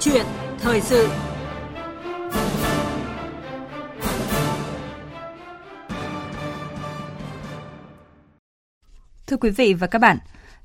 chuyện thời sự. Thưa quý vị và các bạn,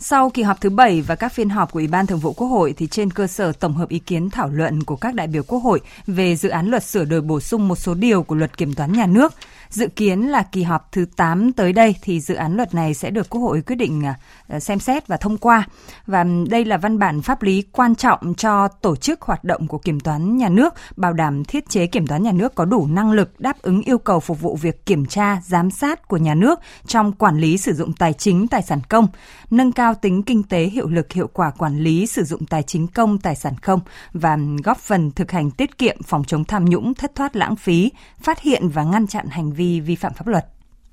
sau kỳ họp thứ 7 và các phiên họp của Ủy ban Thường vụ Quốc hội thì trên cơ sở tổng hợp ý kiến thảo luận của các đại biểu Quốc hội về dự án luật sửa đổi bổ sung một số điều của luật kiểm toán nhà nước, Dự kiến là kỳ họp thứ 8 tới đây thì dự án luật này sẽ được Quốc hội quyết định à, à, xem xét và thông qua. Và đây là văn bản pháp lý quan trọng cho tổ chức hoạt động của kiểm toán nhà nước, bảo đảm thiết chế kiểm toán nhà nước có đủ năng lực đáp ứng yêu cầu phục vụ việc kiểm tra, giám sát của nhà nước trong quản lý sử dụng tài chính, tài sản công, nâng cao cao tính kinh tế hiệu lực hiệu quả quản lý sử dụng tài chính công, tài sản công và góp phần thực hành tiết kiệm phòng chống tham nhũng, thất thoát lãng phí, phát hiện và ngăn chặn hành vi vi phạm pháp luật.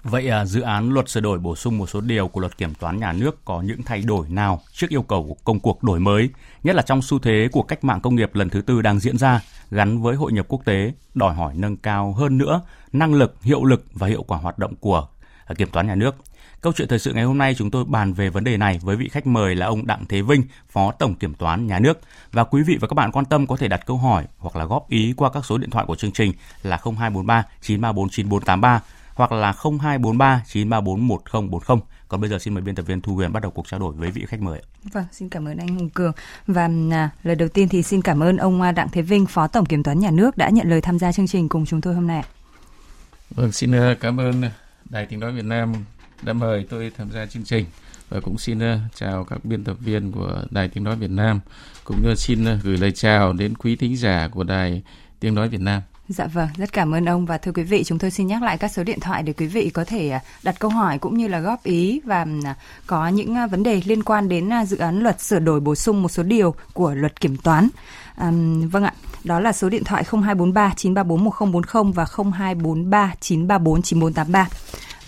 Vậy à, dự án luật sửa đổi bổ sung một số điều của luật kiểm toán nhà nước có những thay đổi nào trước yêu cầu của công cuộc đổi mới, nhất là trong xu thế của cách mạng công nghiệp lần thứ tư đang diễn ra, gắn với hội nhập quốc tế, đòi hỏi nâng cao hơn nữa năng lực, hiệu lực và hiệu quả hoạt động của à, kiểm toán nhà nước. Câu chuyện thời sự ngày hôm nay chúng tôi bàn về vấn đề này với vị khách mời là ông Đặng Thế Vinh, Phó Tổng Kiểm toán Nhà nước. Và quý vị và các bạn quan tâm có thể đặt câu hỏi hoặc là góp ý qua các số điện thoại của chương trình là 0243 934 9483 hoặc là 0243 934 1040. Còn bây giờ xin mời biên tập viên Thu Huyền bắt đầu cuộc trao đổi với vị khách mời. Vâng, xin cảm ơn anh Hùng Cường. Và à, lời đầu tiên thì xin cảm ơn ông à, Đặng Thế Vinh, Phó Tổng Kiểm toán Nhà nước đã nhận lời tham gia chương trình cùng chúng tôi hôm nay. Vâng, xin à, cảm ơn Đài Tiếng Nói Việt Nam đã mời tôi tham gia chương trình và cũng xin ờ, chào các biên tập viên của Đài Tiếng Nói Việt Nam cũng như xin ờ, gửi lời chào đến quý thính giả của Đài Tiếng Nói Việt Nam. Dạ vâng, rất cảm ơn ông và thưa quý vị, chúng tôi xin nhắc lại các số điện thoại để quý vị có thể ờ, đặt câu hỏi cũng như là góp ý và có những vấn đề liên quan đến dự án luật sửa đổi bổ sung một số điều của luật kiểm toán. À, vâng ạ, đó là số điện thoại 0243 934 1040 và 0243 934 9483.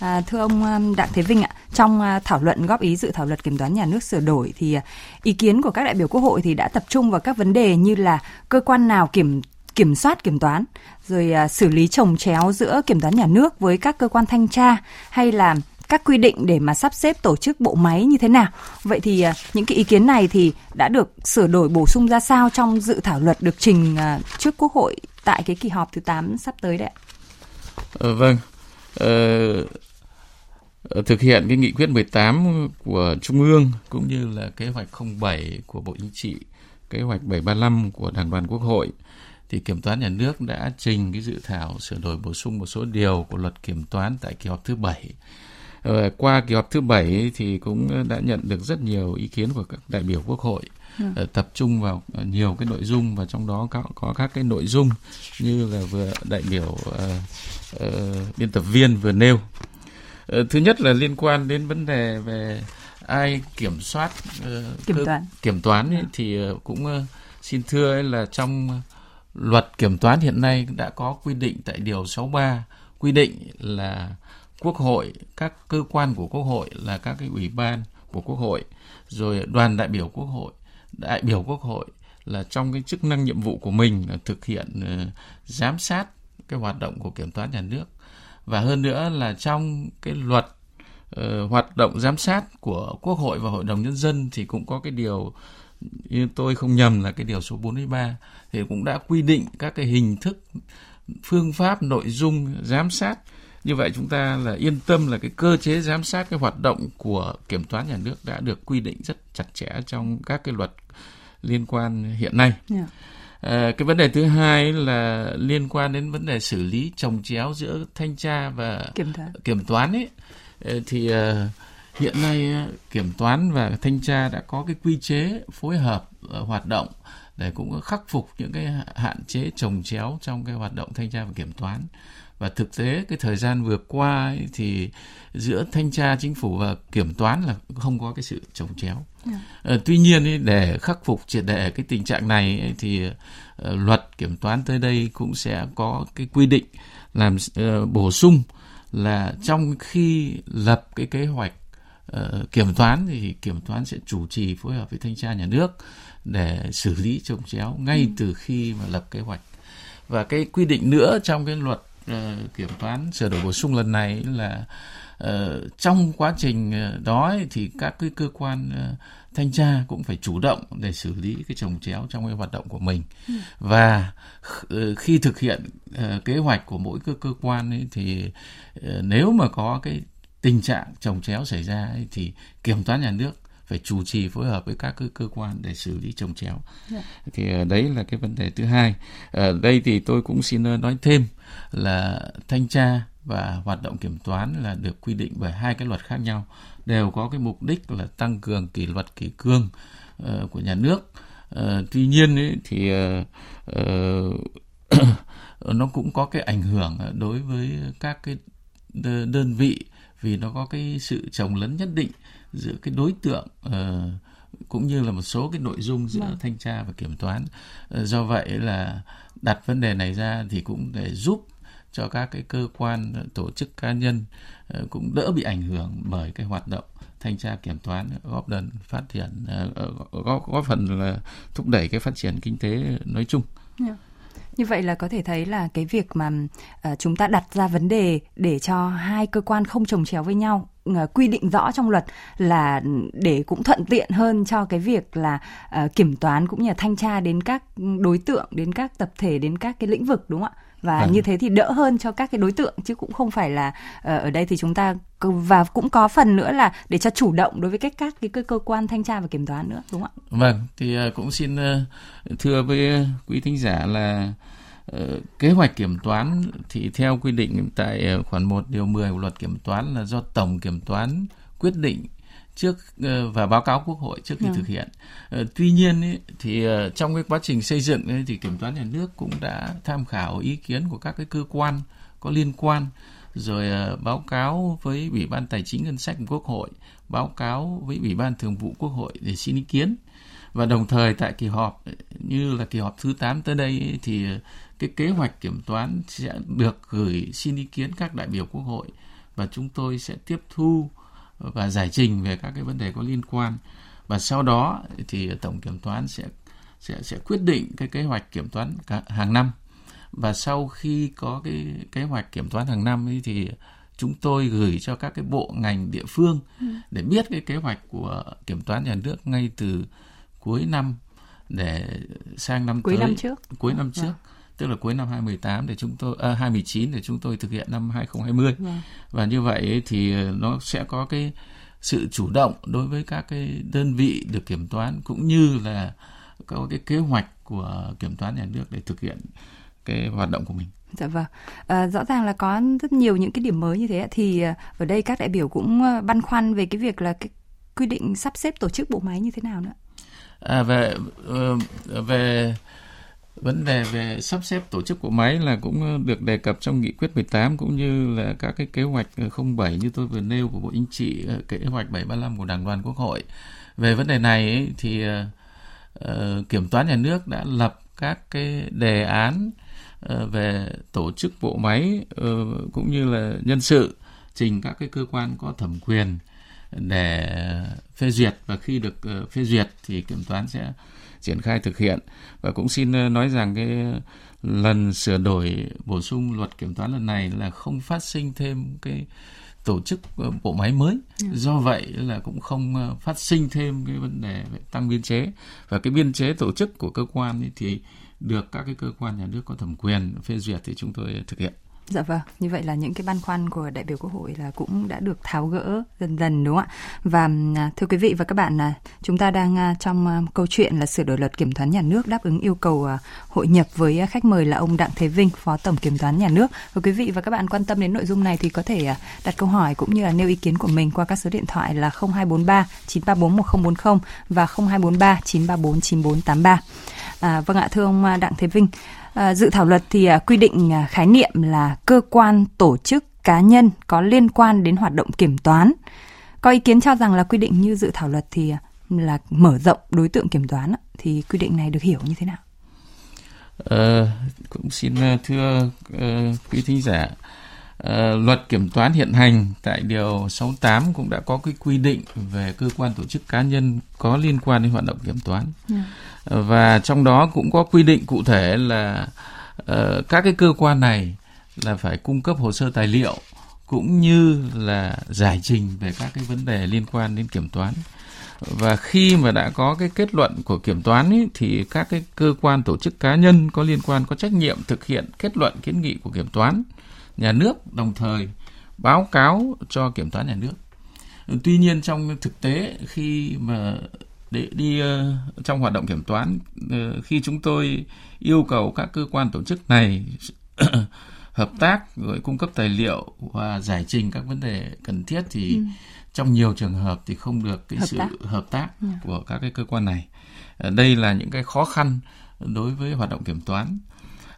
À, thưa ông um, Đặng Thế Vinh ạ, trong à, thảo luận góp ý dự thảo luật kiểm toán nhà nước sửa đổi thì à, ý kiến của các đại biểu Quốc hội thì đã tập trung vào các vấn đề như là cơ quan nào kiểm kiểm soát kiểm toán, rồi à, xử lý trồng chéo giữa kiểm toán nhà nước với các cơ quan thanh tra hay là các quy định để mà sắp xếp tổ chức bộ máy như thế nào. Vậy thì à, những cái ý kiến này thì đã được sửa đổi bổ sung ra sao trong dự thảo luật được trình trước Quốc hội tại cái kỳ họp thứ 8 sắp tới đấy ạ? Ừ, vâng. Ờ, thực hiện cái nghị quyết 18 của Trung ương cũng như là kế hoạch 07 của Bộ Chính trị, kế hoạch 735 của Đảng đoàn Quốc hội thì Kiểm toán nhà nước đã trình cái dự thảo sửa đổi bổ sung một số điều của luật kiểm toán tại kỳ họp thứ 7. Ờ, qua kỳ họp thứ 7 thì cũng đã nhận được rất nhiều ý kiến của các đại biểu Quốc hội. Ừ. tập trung vào nhiều cái nội dung và trong đó có, có các cái nội dung như là vừa đại biểu uh, uh, biên tập viên vừa nêu Ờ, thứ nhất là liên quan đến vấn đề về ai kiểm soát uh, kiểm toán. kiểm toán ấy, thì uh, cũng xin thưa ấy là trong luật kiểm toán hiện nay đã có quy định tại điều 63 quy định là quốc hội các cơ quan của quốc hội là các cái ủy ban của quốc hội rồi đoàn đại biểu quốc hội đại biểu quốc hội là trong cái chức năng nhiệm vụ của mình là thực hiện giám sát cái hoạt động của kiểm toán nhà nước và hơn nữa là trong cái luật uh, hoạt động giám sát của Quốc hội và Hội đồng Nhân dân thì cũng có cái điều như tôi không nhầm là cái điều số 43 thì cũng đã quy định các cái hình thức phương pháp nội dung giám sát như vậy chúng ta là yên tâm là cái cơ chế giám sát cái hoạt động của kiểm toán nhà nước đã được quy định rất chặt chẽ trong các cái luật liên quan hiện nay. Yeah. À, cái vấn đề thứ hai là liên quan đến vấn đề xử lý trồng chéo giữa thanh tra và kiểm toán, kiểm toán ấy. Ờ, thì uh, hiện nay kiểm toán và thanh tra đã có cái quy chế phối hợp uh, hoạt động để cũng khắc phục những cái hạn chế trồng chéo trong cái hoạt động thanh tra và kiểm toán và thực tế cái thời gian vừa qua ấy, thì giữa thanh tra chính phủ và kiểm toán là không có cái sự trồng chéo. Dạ. Uh, tuy nhiên ấy, để khắc phục triệt để cái tình trạng này ấy, thì uh, luật kiểm toán tới đây cũng sẽ có cái quy định làm uh, bổ sung là trong khi lập cái kế hoạch uh, kiểm toán thì kiểm toán sẽ chủ trì phối hợp với thanh tra nhà nước để xử lý trồng chéo ngay ừ. từ khi mà lập kế hoạch và cái quy định nữa trong cái luật uh, kiểm toán sửa đổi bổ sung lần này là uh, trong quá trình đó thì các cái cơ quan uh, thanh tra cũng phải chủ động để xử lý cái trồng chéo trong cái hoạt động của mình ừ. và khi thực hiện uh, kế hoạch của mỗi cơ cơ quan ấy, thì uh, nếu mà có cái tình trạng trồng chéo xảy ra ấy, thì kiểm toán nhà nước phải chủ trì phối hợp với các cơ, quan để xử lý trồng chéo. Yeah. Dạ. Thì uh, đấy là cái vấn đề thứ hai. Ở đây thì tôi cũng xin nói thêm là thanh tra và hoạt động kiểm toán là được quy định bởi hai cái luật khác nhau đều có cái mục đích là tăng cường kỷ luật kỷ cương uh, của nhà nước uh, tuy nhiên ấy, thì uh, nó cũng có cái ảnh hưởng đối với các cái đơn vị vì nó có cái sự trồng lấn nhất định giữa cái đối tượng uh, cũng như là một số cái nội dung giữa vâng. thanh tra và kiểm toán uh, do vậy là đặt vấn đề này ra thì cũng để giúp cho các cái cơ quan tổ chức cá nhân ờ, cũng đỡ bị ảnh hưởng bởi cái hoạt động thanh tra kiểm toán góp phần phát triển ờ, góp góp phần là thúc đẩy cái phát triển kinh tế nói chung. Yeah. Như vậy là có thể thấy là cái việc mà uh, chúng ta đặt ra vấn đề để cho hai cơ quan không trồng chéo với nhau quy định rõ trong luật là để cũng thuận tiện hơn cho cái việc là uh, kiểm toán cũng như là thanh tra đến các đối tượng, đến các tập thể, đến các cái lĩnh vực đúng không ạ? và à. như thế thì đỡ hơn cho các cái đối tượng chứ cũng không phải là uh, ở đây thì chúng ta và cũng có phần nữa là để cho chủ động đối với các các cái cơ, cơ quan thanh tra và kiểm toán nữa đúng không ạ? Vâng, thì uh, cũng xin uh, thưa với quý thính giả là kế hoạch kiểm toán thì theo quy định tại khoản 1 điều 10 của luật kiểm toán là do tổng kiểm toán quyết định trước ờ, và báo cáo quốc hội trước khi ừ. thực hiện. Ờ, tuy nhiên ý, thì ờ, trong cái quá trình xây dựng ấy, thì kiểm toán nhà nước cũng đã tham khảo ý kiến của các cái cơ quan có liên quan rồi báo cáo với ủy ban tài chính ngân sách của quốc hội báo cáo với ủy ban thường vụ quốc hội để xin ý kiến và đồng thời tại kỳ họp như là kỳ họp thứ 8 tới đây thì cái kế hoạch kiểm toán sẽ được gửi xin ý kiến các đại biểu quốc hội và chúng tôi sẽ tiếp thu và giải trình về các cái vấn đề có liên quan. Và sau đó thì tổng kiểm toán sẽ sẽ sẽ quyết định cái kế hoạch kiểm toán hàng năm. Và sau khi có cái kế hoạch kiểm toán hàng năm ấy thì chúng tôi gửi cho các cái bộ ngành địa phương ừ. để biết cái kế hoạch của kiểm toán nhà nước ngay từ cuối năm để sang năm cuối tới. năm trước. Cuối năm trước tức là cuối năm 2018 để chúng tôi à, 2019 để chúng tôi thực hiện năm 2020 vâng. và như vậy thì nó sẽ có cái sự chủ động đối với các cái đơn vị được kiểm toán cũng như là có cái kế hoạch của kiểm toán nhà nước để thực hiện cái hoạt động của mình. Dạ vâng. À, rõ ràng là có rất nhiều những cái điểm mới như thế thì à, ở đây các đại biểu cũng băn khoăn về cái việc là cái quy định sắp xếp tổ chức bộ máy như thế nào nữa. À, về ờ, về vấn đề về sắp xếp tổ chức bộ máy là cũng ờ, được đề cập trong nghị quyết 18 cũng như là các cái kế hoạch ờ, 07 như tôi vừa nêu của Bộ Chính trị, ờ, kế hoạch 735 của Đảng đoàn Quốc hội. Về vấn đề này ấy, thì uh, kiểm toán nhà nước đã lập các cái đề án uh, về tổ chức bộ máy uh, cũng như là nhân sự trình các cái cơ quan có thẩm quyền để phê duyệt và khi được uh, phê duyệt thì kiểm toán sẽ triển khai thực hiện. Và cũng xin ờ, nói rằng cái lần sửa đổi bổ sung luật kiểm toán lần này là không phát sinh thêm cái tổ chức ờ, bộ máy mới. Dạ. do vậy là cũng không ờ, phát sinh thêm cái vấn đề về tăng biên chế. Và cái biên chế tổ chức của cơ quan thì được các cái cơ quan nhà nước có thẩm quyền phê duyệt thì chúng tôi thực hiện Dạ vâng, như vậy là những cái băn khoăn của đại biểu Quốc hội là cũng đã được tháo gỡ dần dần đúng không ạ? Và à, thưa quý vị và các bạn, à, chúng ta đang à, trong câu chuyện là sửa đổi luật kiểm toán nhà nước đáp ứng yêu cầu hội nhập với khách mời là ông Đặng Thế Vinh, Phó Tổng Kiểm toán Nhà nước. Và quý vị và các bạn quan tâm đến nội dung này thì có thể đặt câu hỏi cũng như là nêu ý kiến của mình qua các số điện thoại là 0243 934 1040 và 0243 934 9483. À, vâng ạ, thưa ông Đặng Thế Vinh, Ờ, dự thảo luật thì à, quy định à, khái niệm là cơ quan, tổ chức, cá nhân có liên quan đến hoạt động kiểm toán. Có ý kiến cho rằng là quy định như dự thảo luật thì à, là mở rộng đối tượng kiểm toán thì quy định này được hiểu như thế nào? À, cũng xin thưa uh, quý thính giả uh, luật kiểm toán hiện hành tại điều 68 cũng đã có cái quy định về cơ quan tổ chức cá nhân có liên quan đến hoạt động kiểm toán. Yeah. Dạ và trong đó cũng có quy định cụ thể là uh, các cái cơ quan này là phải cung cấp hồ sơ tài liệu cũng như là giải trình về các cái vấn đề liên quan đến kiểm toán và khi mà đã có cái kết luận của kiểm toán ý, thì các cái cơ quan tổ chức cá nhân có liên quan có trách nhiệm thực hiện kết luận kiến nghị của kiểm toán nhà nước đồng thời báo cáo cho kiểm toán nhà nước tuy nhiên trong thực tế khi mà để đi uh, trong hoạt động kiểm toán uh, khi chúng tôi yêu cầu các cơ quan tổ chức này hợp tác rồi cung cấp tài liệu và giải trình các vấn đề cần thiết thì ừ. trong nhiều trường hợp thì không được cái hợp sự tác. hợp tác. Dạ. của các cái cơ quan này ờ, đây là những cái khó khăn đối với hoạt động kiểm toán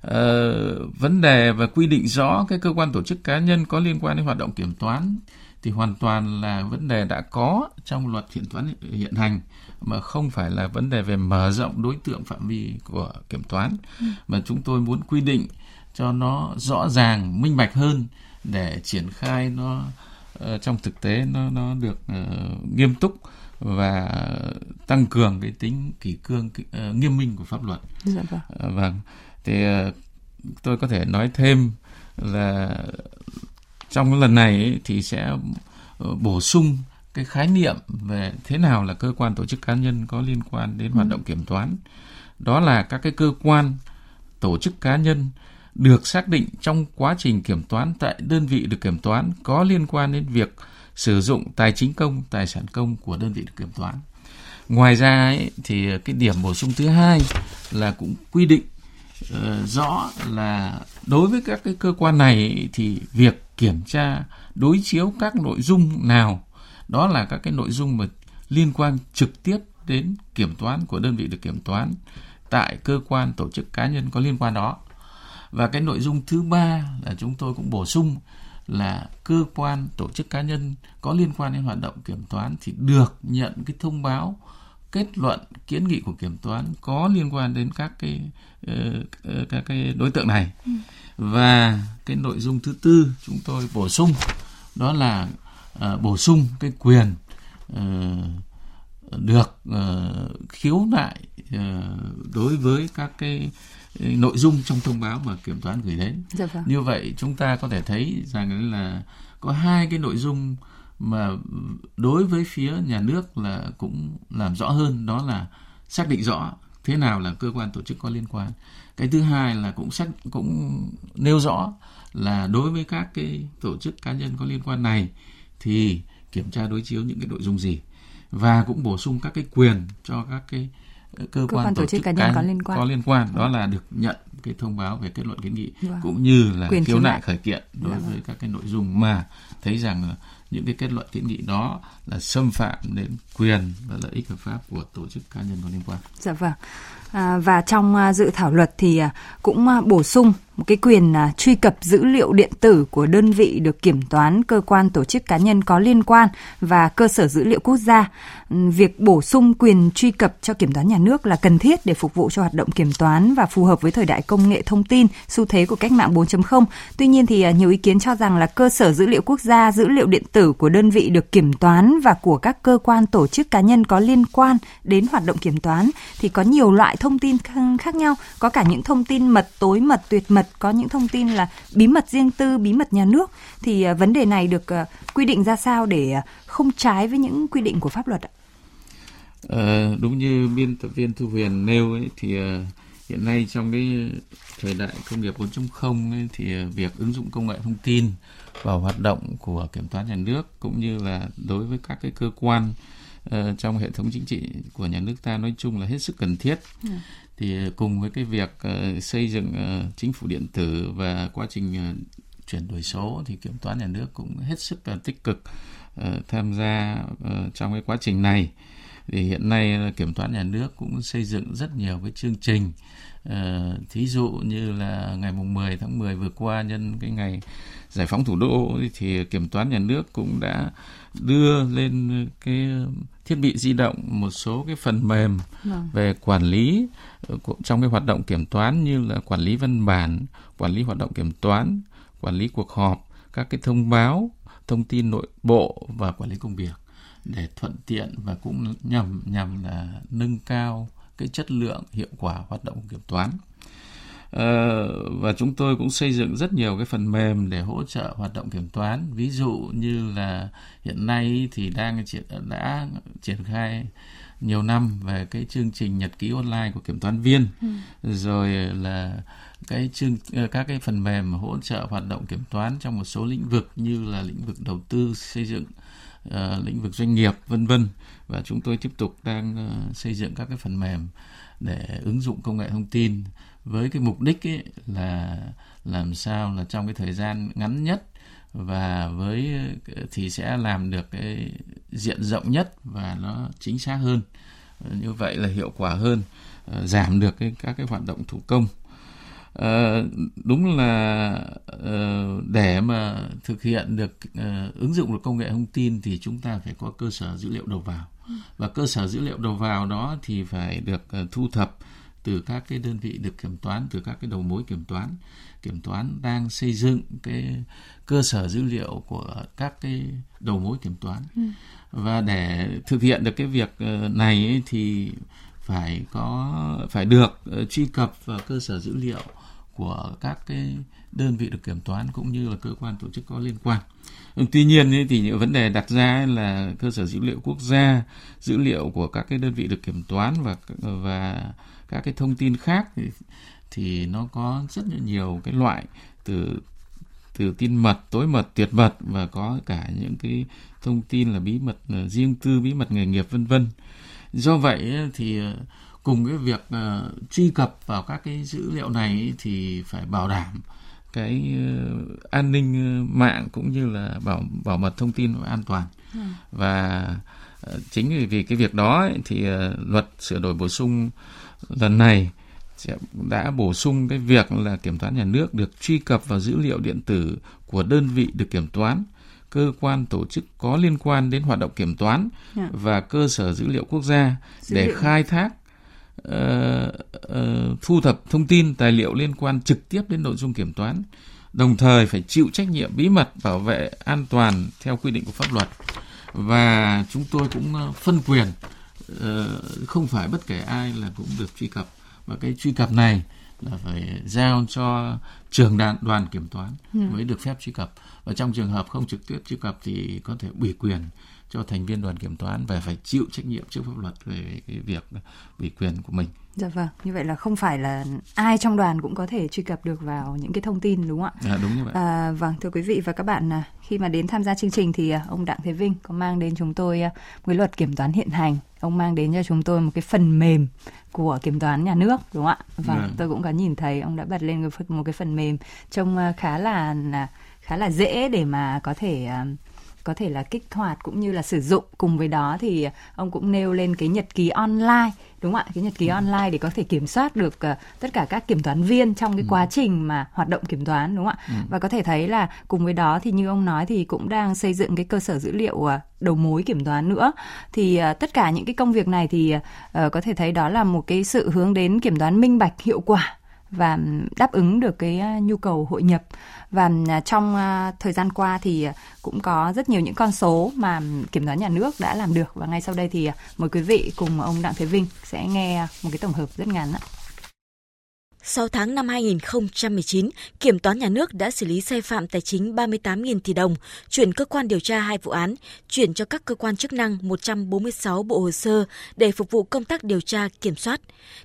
uh, vấn đề và quy định rõ cái cơ quan tổ chức cá nhân có liên quan đến hoạt động kiểm toán thì hoàn toàn là vấn đề đã có trong luật kiểm toán hiện hành mà không phải là vấn đề về mở rộng đối tượng phạm vi của kiểm toán ừ. mà chúng tôi muốn quy định cho nó rõ ràng minh bạch hơn để triển khai nó uh, trong thực tế nó nó được uh, nghiêm túc và tăng cường cái tính kỷ cương uh, nghiêm minh của pháp luật. Dạ vâng. Uh, vâng. Thì uh, tôi có thể nói thêm là trong lần này ấy, thì sẽ uh, bổ sung cái khái niệm về thế nào là cơ quan tổ chức cá nhân có liên quan đến hoạt ừ. động kiểm toán. Đó là các cái cơ quan tổ chức cá nhân được xác định trong quá trình kiểm toán tại đơn vị được kiểm toán có liên quan đến việc sử dụng tài chính công, tài sản công của đơn vị được kiểm toán. Ngoài ra ấy, thì cái điểm bổ sung thứ hai là cũng quy định uh, rõ là đối với các cái cơ quan này thì việc kiểm tra đối chiếu các nội dung nào đó là các cái nội dung mà liên quan trực tiếp đến kiểm toán của đơn vị được kiểm toán tại cơ quan tổ chức cá nhân có liên quan đó. Và cái nội dung thứ ba là chúng tôi cũng bổ sung là cơ quan tổ chức cá nhân có liên quan đến hoạt động kiểm toán thì được nhận cái thông báo kết luận kiến nghị của kiểm toán có liên quan đến các cái uh, các cái đối tượng này ừ. và cái nội dung thứ tư chúng tôi bổ sung đó là uh, bổ sung cái quyền được khiếu nại đối với các cái nội dung trong thông báo mà kiểm toán gửi đến. Dạ vâng. Như vậy chúng ta có thể thấy rằng là có hai cái nội dung mà đối với phía nhà nước là cũng làm rõ hơn đó là xác định rõ thế nào là cơ quan tổ chức có liên quan. Cái thứ hai là cũng xác cũng nêu rõ là đối với các cái tổ chức cá nhân có liên quan này thì kiểm tra đối chiếu những cái nội dung gì và cũng bổ sung các cái quyền cho các cái cơ, cơ quan, quan tổ, tổ chức cá nhân có liên quan có liên quan đó là được nhận cái thông báo về kết luận kiến nghị. Vâng. cũng như là Quyền khiếu nại khởi kiện đối dạ với vâng. các cái nội dung mà thấy rằng những cái kết luận kiến nghị đó là xâm phạm đến quyền và lợi ích hợp pháp của tổ chức cá nhân có liên quan. Dạ vâng. À, và trong à, dự thảo luật thì à, cũng bổ sung một cái quyền truy cập dữ liệu điện tử của đơn vị được kiểm toán cơ quan tổ chức cá nhân có liên quan và cơ sở dữ liệu quốc gia. Ừ, việc bổ sung quyền truy cập cho kiểm toán nhà nước là cần thiết để phục vụ cho hoạt động kiểm toán và phù hợp với thời đại công nghệ thông tin, xu thế của cách mạng 4.0 tuy nhiên thì nhiều ý kiến cho rằng là cơ sở dữ liệu quốc gia, dữ liệu điện tử của đơn vị được kiểm toán và của các cơ quan tổ chức cá nhân có liên quan đến hoạt động kiểm toán thì có nhiều loại thông tin khác nhau, có cả những thông tin mật, tối mật, tuyệt mật, có những thông tin là bí mật riêng tư, bí mật nhà nước. Thì à, vấn đề này được à, quy định ra sao để à, không trái với những quy định của pháp luật ạ? À, đúng như biên tập viên Thu Huyền nêu ấy, thì hiện nay trong cái thời đại công nghiệp 4.0 ấy, thì việc ứng dụng công nghệ thông tin vào hoạt động của kiểm toán nhà nước cũng như là đối với các cái cơ quan uh, trong hệ thống chính trị của nhà nước ta nói chung là hết sức cần thiết. Ừ. Thì cùng với cái việc uh, xây dựng uh, chính phủ điện tử và quá trình uh, chuyển đổi số thì kiểm toán nhà nước cũng hết sức là tích cực uh, tham gia uh, trong cái quá trình này. Thì hiện nay kiểm toán nhà nước cũng xây dựng rất nhiều cái chương trình uh, thí dụ như là ngày mùng 10 tháng 10 vừa qua nhân cái ngày giải phóng thủ đô thì kiểm toán nhà nước cũng đã đưa lên cái thiết bị di động một số cái phần mềm vâng. về quản lý ờ, trong cái hoạt động kiểm toán như là quản lý văn bản, quản lý hoạt động kiểm toán, quản lý cuộc họp, các cái thông báo, thông tin nội bộ và quản lý công việc để thuận tiện và cũng nhằm nhằm là nâng cao cái chất lượng hiệu quả hoạt động kiểm toán. Uh, và chúng tôi cũng xây dựng rất nhiều cái phần mềm để hỗ trợ hoạt động kiểm toán ví dụ như là hiện nay thì đang triển đã triển khai nhiều năm về cái chương trình nhật ký online của kiểm toán viên ừ. rồi là cái chương ờ, các cái phần mềm hỗ trợ hoạt động kiểm toán trong một số lĩnh vực như là lĩnh vực đầu tư xây dựng Ờ, lĩnh vực doanh nghiệp, vân vân. Và chúng tôi tiếp tục đang ờ, xây dựng các cái phần mềm để ứng dụng công nghệ thông tin với cái mục đích ấy là làm sao là trong cái thời gian ngắn nhất và với ờ, thì sẽ làm được cái diện rộng nhất và nó chính xác hơn. Như vậy là hiệu quả hơn giảm được cái, các cái hoạt động thủ công. À, đúng là uh, để mà thực hiện được uh, ứng dụng được công nghệ thông tin thì chúng ta phải có cơ sở dữ liệu đầu vào. Và cơ sở dữ liệu đầu vào đó thì phải được uh, thu thập từ các cái đơn vị được kiểm toán từ các cái đầu mối kiểm toán. Kiểm toán đang xây dựng cái cơ sở dữ liệu của các cái đầu mối kiểm toán. Ừ. và để thực hiện được cái việc này ấy, thì phải có phải được truy cập vào cơ sở dữ liệu của các cái đơn vị được kiểm toán cũng như là cơ quan tổ chức có liên quan. Ừ, tuy nhiên thì những vấn đề đặt ra là cơ sở dữ liệu quốc gia, dữ liệu của các cái đơn vị được kiểm toán và và các cái thông tin khác thì, thì nó có rất là nhiều cái loại từ từ tin mật, tối mật, tuyệt mật và có cả những cái thông tin là bí mật ờ, riêng tư, bí mật nghề nghiệp vân vân. Do vậy thì ờ, cùng cái việc uh, truy cập vào các cái dữ liệu này thì phải bảo đảm cái uh, an ninh uh, mạng cũng như là bảo bảo mật thông tin và an toàn ừ. và uh, chính vì vì cái việc đó ấy, thì uh, luật sửa đổi bổ sung lần này sẽ đã bổ sung cái việc là kiểm toán nhà nước được truy cập vào dữ liệu điện tử của đơn vị được kiểm toán cơ quan tổ chức có liên quan đến hoạt động kiểm toán yeah. Dạ. và cơ sở dữ liệu quốc gia dữ để liệu. khai thác uh, thu thập thông tin tài liệu liên quan trực tiếp đến nội dung kiểm toán đồng thời phải chịu trách nhiệm bí mật bảo vệ an toàn theo quy định của pháp luật. Và chúng tôi cũng ờ, phân quyền không phải bất kể ai là cũng được truy cập. Và cái truy cập này là phải giao cho trường đoàn, đoàn kiểm toán ừ. mới được phép truy cập. Và trong trường hợp không trực tiếp truy cập thì có thể ủy quyền cho thành viên đoàn kiểm toán và phải chịu trách nhiệm trước pháp luật về cái việc ủy quyền của mình. Dạ vâng, như vậy là không phải là ai trong đoàn cũng có thể truy cập được vào những cái thông tin đúng không ạ? À, đúng như vậy. À, vâng, thưa quý vị và các bạn, à, khi mà đến tham gia chương trình thì à, ông Đặng Thế Vinh có mang đến chúng tôi à, một cái luật kiểm toán hiện hành. Ông mang đến cho chúng tôi một cái phần mềm của kiểm toán nhà nước đúng không ạ? Vâng, à. tôi cũng có nhìn thấy ông đã bật lên một cái phần mềm trông khá là khá là dễ để mà có thể có thể là kích hoạt cũng như là sử dụng cùng với đó thì ông cũng nêu lên cái nhật ký online đúng không ạ cái nhật ký ừ. online để có thể kiểm soát được uh, tất cả các kiểm toán viên trong cái ừ. quá trình mà hoạt động kiểm toán đúng không ạ ừ. và có thể thấy là cùng với đó thì như ông nói thì cũng đang xây dựng cái cơ sở dữ liệu uh, đầu mối kiểm toán nữa thì uh, tất cả những cái công việc này thì uh, có thể thấy đó là một cái sự hướng đến kiểm toán minh bạch hiệu quả và đáp ứng được cái nhu cầu hội nhập và à, trong thời gian qua thì à, cũng có rất nhiều những con số mà kiểm toán nhà nước đã làm được và ngay sau đây thì à, mời quý vị cùng ông Đặng Thế Vinh sẽ nghe một cái tổng hợp rất ngắn ạ. 6 tháng năm 2019, Kiểm toán Nhà nước đã xử lý sai phạm tài chính 38.000 tỷ đồng, chuyển cơ quan điều tra hai vụ án, chuyển cho các cơ quan chức năng 146 bộ hồ sơ để phục vụ công tác điều tra, kiểm soát.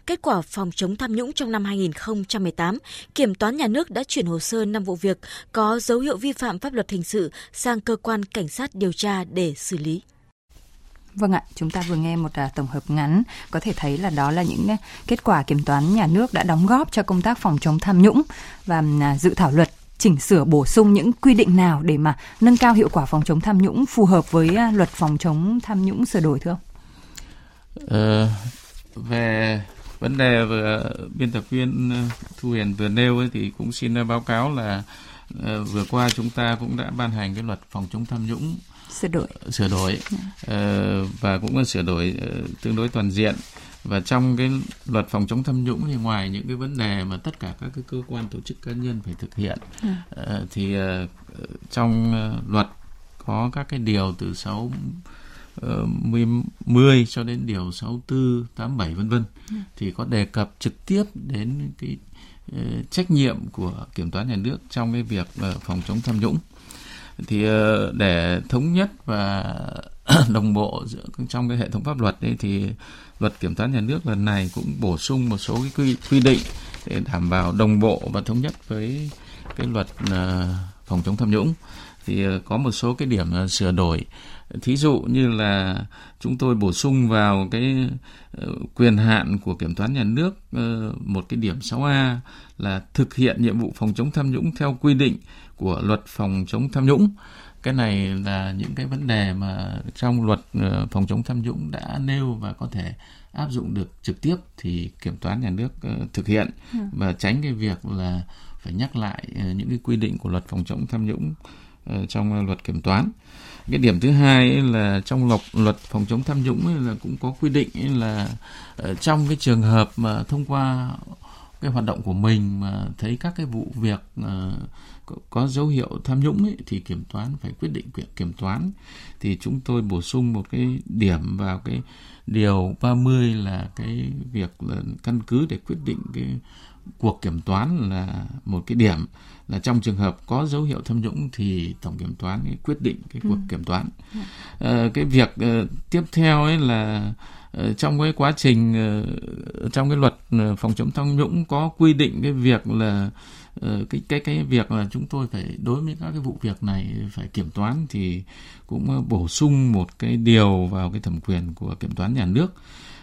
Kết quả phòng chống tham nhũng trong năm 2018, Kiểm toán Nhà nước đã chuyển hồ sơ 5 vụ việc có dấu hiệu vi phạm pháp luật hình sự sang cơ quan cảnh sát điều tra để xử lý. Vâng ạ, chúng ta vừa nghe một à, tổng hợp ngắn, có thể thấy là đó là những à, kết quả kiểm toán nhà nước đã đóng góp cho công tác phòng chống tham nhũng và à, dự thảo luật chỉnh sửa bổ sung những quy định nào để mà nâng cao hiệu quả phòng chống tham nhũng phù hợp với luật phòng chống tham nhũng sửa đổi thưa ông? Ờ, về vấn đề vừa biên tập viên Thu Hiền vừa nêu ấy, thì cũng xin báo cáo là vừa qua chúng ta cũng đã ban hành cái luật phòng chống tham nhũng sửa đổi. Sửa đổi. Uh, và cũng là sửa đổi uh, tương đối toàn diện. Và trong cái luật phòng chống tham nhũng thì ngoài những cái vấn đề mà tất cả các cái cơ quan tổ chức cá nhân phải thực hiện uh, thì uh, trong luật có các cái điều từ 6 10, 10 cho đến điều 64, 87 vân vân. Ừ. thì có đề cập trực tiếp đến cái trách nhiệm của kiểm toán nhà nước trong cái việc phòng chống tham nhũng thì ờ, để thống nhất và đồng bộ giữa trong cái hệ thống pháp luật đấy thì luật kiểm toán nhà nước lần này cũng bổ sung một số cái quy, quy định để đảm bảo đồng bộ và thống nhất với cái luật ờ, phòng chống tham nhũng. Thì ờ, có một số cái điểm sửa đổi. Thí dụ như là chúng tôi bổ sung vào cái quyền hạn của kiểm toán nhà nước một cái điểm 6A là thực hiện nhiệm vụ phòng chống tham nhũng theo quy định của luật phòng chống tham nhũng. Cái này là những cái vấn đề mà trong luật ờ, phòng chống tham nhũng đã nêu và có thể áp dụng được trực tiếp thì kiểm toán nhà nước ờ, thực hiện. Ừ. và tránh cái việc là phải nhắc lại ờ, những cái quy định của luật phòng chống tham nhũng trong luật kiểm toán. Cái điểm thứ hai là trong luật luật phòng chống tham nhũng là cũng có quy định là trong cái trường hợp mà thông qua cái hoạt động của mình mà thấy các cái vụ việc có dấu hiệu tham nhũng ấy, thì kiểm toán phải quyết định kiểm, kiểm toán. Thì chúng tôi bổ sung một cái điểm vào cái điều 30 là cái việc là căn cứ để quyết định cái cuộc kiểm toán là một cái điểm. Là trong trường hợp có dấu hiệu tham nhũng thì tổng kiểm toán quyết định cái cuộc ừ. kiểm toán. À, cái việc uh, tiếp theo ấy là uh, Ờ, trong cái quá trình ờ, trong cái luật ờ, phòng chống tham nhũng có quy định cái việc là cái cái cái việc là chúng tôi phải, đối với các cái vụ việc này phải kiểm toán thì cũng bổ sung một cái điều vào cái thẩm quyền của kiểm toán nhà nước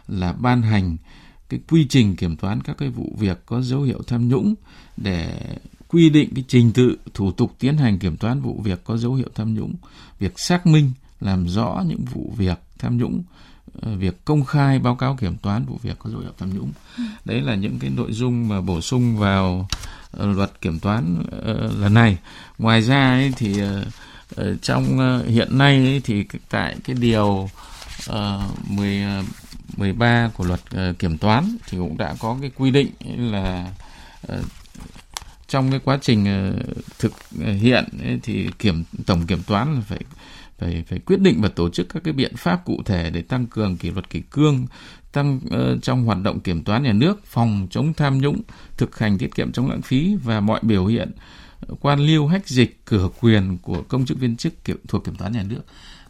là ban hành cái quy trình kiểm toán các cái vụ việc có dấu hiệu tham nhũng để quy định cái trình tự thủ tục tiến hành kiểm toán vụ việc có dấu hiệu tham nhũng, việc xác minh, làm rõ những vụ việc tham nhũng việc công khai báo cáo kiểm toán vụ việc có dấu hiệu tham nhũng ừ. đấy là những cái nội dung mà bổ sung vào luật kiểm toán uh, lần này ngoài ra ấy, thì trong hiện nay ấy, thì tại cái điều uh, 10 13 của luật kiểm toán thì cũng đã có cái quy định là trong cái quá trình thực hiện ấy, thì kiểm tổng kiểm toán là phải phải phải quyết định và tổ chức các cái biện pháp cụ thể để tăng cường kỷ luật kỷ cương tăng uh, trong hoạt động kiểm toán nhà nước, phòng chống tham nhũng, thực hành tiết kiệm chống lãng phí và mọi biểu hiện quan liêu hách dịch cửa quyền của công chức viên chức kiểm, thuộc kiểm toán nhà nước.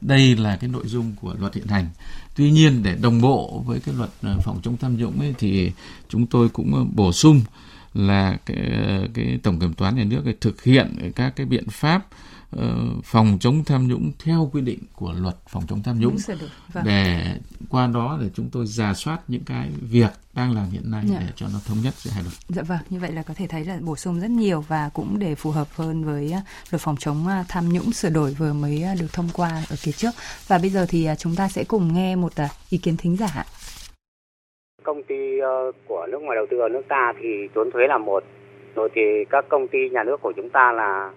Đây là cái nội dung của luật hiện hành. Tuy nhiên để đồng bộ với cái luật ờ, phòng chống tham nhũng ấy, thì chúng tôi cũng ờ, bổ sung là cái, cái tổng kiểm toán nhà nước thực hiện các cái biện pháp phòng chống tham nhũng theo quy định của luật phòng chống tham nhũng vâng. để qua đó để chúng tôi giả soát những cái việc đang làm hiện nay dạ. để cho nó thống nhất giữa hai luật. Dạ vâng, như vậy là có thể thấy là bổ sung rất nhiều và cũng để phù hợp hơn với ờ, luật phòng chống ờ, tham nhũng sửa đổi vừa mới được thông qua ở kỳ trước. Và bây giờ thì chúng ta sẽ cùng nghe một ý kiến thính giả. Công ty của nước ngoài đầu tư ở nước ta thì trốn thuế là một, rồi thì các công ty nhà nước của chúng ta là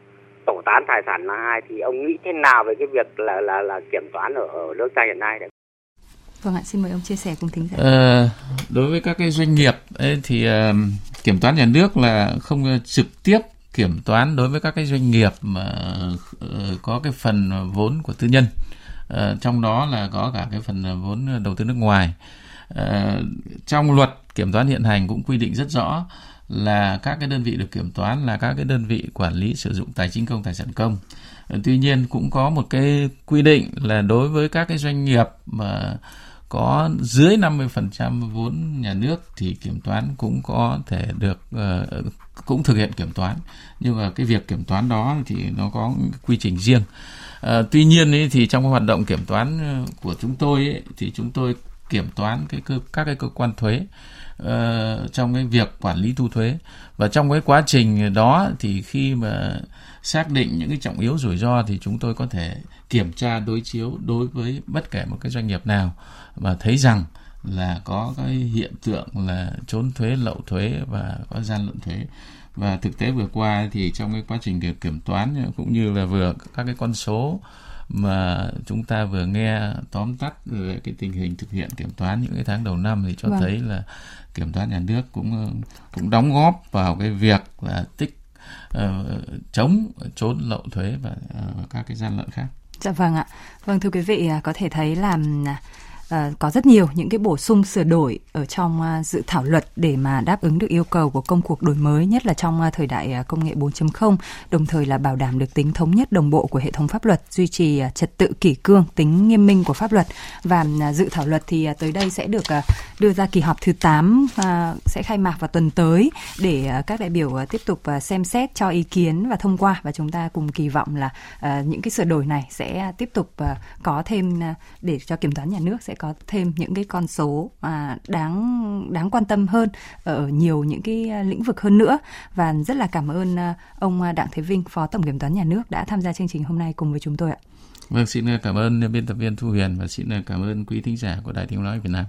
tổ tán tài sản là hai thì ông nghĩ thế nào về cái việc là là là kiểm toán ở, ở nước ta hiện nay đấy? Vâng ạ, xin mời ông chia sẻ cùng thính giả. Ờ, đối với các cái doanh nghiệp ấy, thì uh, kiểm toán nhà nước là không trực tiếp kiểm toán đối với các cái doanh nghiệp mà uh, có cái phần vốn của tư nhân. Uh, trong đó là có cả cái phần vốn đầu tư nước ngoài. Uh, trong luật kiểm toán hiện hành cũng quy định rất rõ là các cái đơn vị được kiểm toán là các cái đơn vị quản lý sử dụng tài chính công tài sản công. Ờ, tuy nhiên cũng có một cái quy định là đối với các cái doanh nghiệp mà có dưới 50% vốn nhà nước thì kiểm toán cũng có thể được uh, cũng thực hiện kiểm toán. Nhưng mà cái việc kiểm toán đó thì nó có quy trình riêng. Uh, tuy nhiên ấy, thì trong hoạt động kiểm toán của chúng tôi ấy, thì chúng tôi kiểm toán cái cơ các cái cơ quan thuế uh, trong cái việc quản lý thu thuế. Và trong cái quá trình đó thì khi mà xác định những cái trọng yếu rủi ro thì chúng tôi có thể kiểm tra đối chiếu đối với bất kể một cái doanh nghiệp nào mà thấy rằng là có cái hiện tượng là trốn thuế lậu thuế và có gian lận thuế. Và thực tế vừa qua thì trong cái quá trình kiểm toán cũng như là vừa các cái con số mà chúng ta vừa nghe tóm tắt về cái tình hình thực hiện kiểm toán những cái tháng đầu năm thì cho vâng. thấy là kiểm toán nhà nước cũng cũng đóng góp vào cái việc là tích uh, chống trốn lậu thuế và uh, các cái gian lận khác. Dạ vâng ạ. Vâng thưa quý vị, à, có thể thấy là Ờ, có rất nhiều những cái bổ sung, sửa đổi ở trong à, dự thảo luật để mà đáp ứng được yêu cầu của công cuộc đổi mới, nhất là trong à, thời đại à, công nghệ 4.0 đồng thời là bảo đảm được tính thống nhất đồng bộ của hệ thống pháp luật, duy trì trật tự kỷ cương, tính nghiêm minh của pháp luật. Và dự thảo luật thì tới đây sẽ được đưa ra kỳ họp thứ 8 sẽ khai mạc vào tuần tới để các đại biểu tiếp tục xem xét, cho ý kiến và thông qua. Và chúng ta cùng kỳ vọng là những cái sửa đổi này sẽ tiếp tục có thêm để cho kiểm toán nhà nước sẽ có thêm những cái con số mà đáng đáng quan tâm hơn ở nhiều những cái à, lĩnh vực hơn nữa và rất là cảm ơn à, ông à, Đặng Thế Vinh phó tổng kiểm toán nhà nước đã tham gia chương trình hôm nay cùng với chúng tôi ạ. Vâng, xin cảm ơn biên tập viên Thu Huyền và xin cảm ơn quý thính giả của Đài Tiếng nói Việt Nam.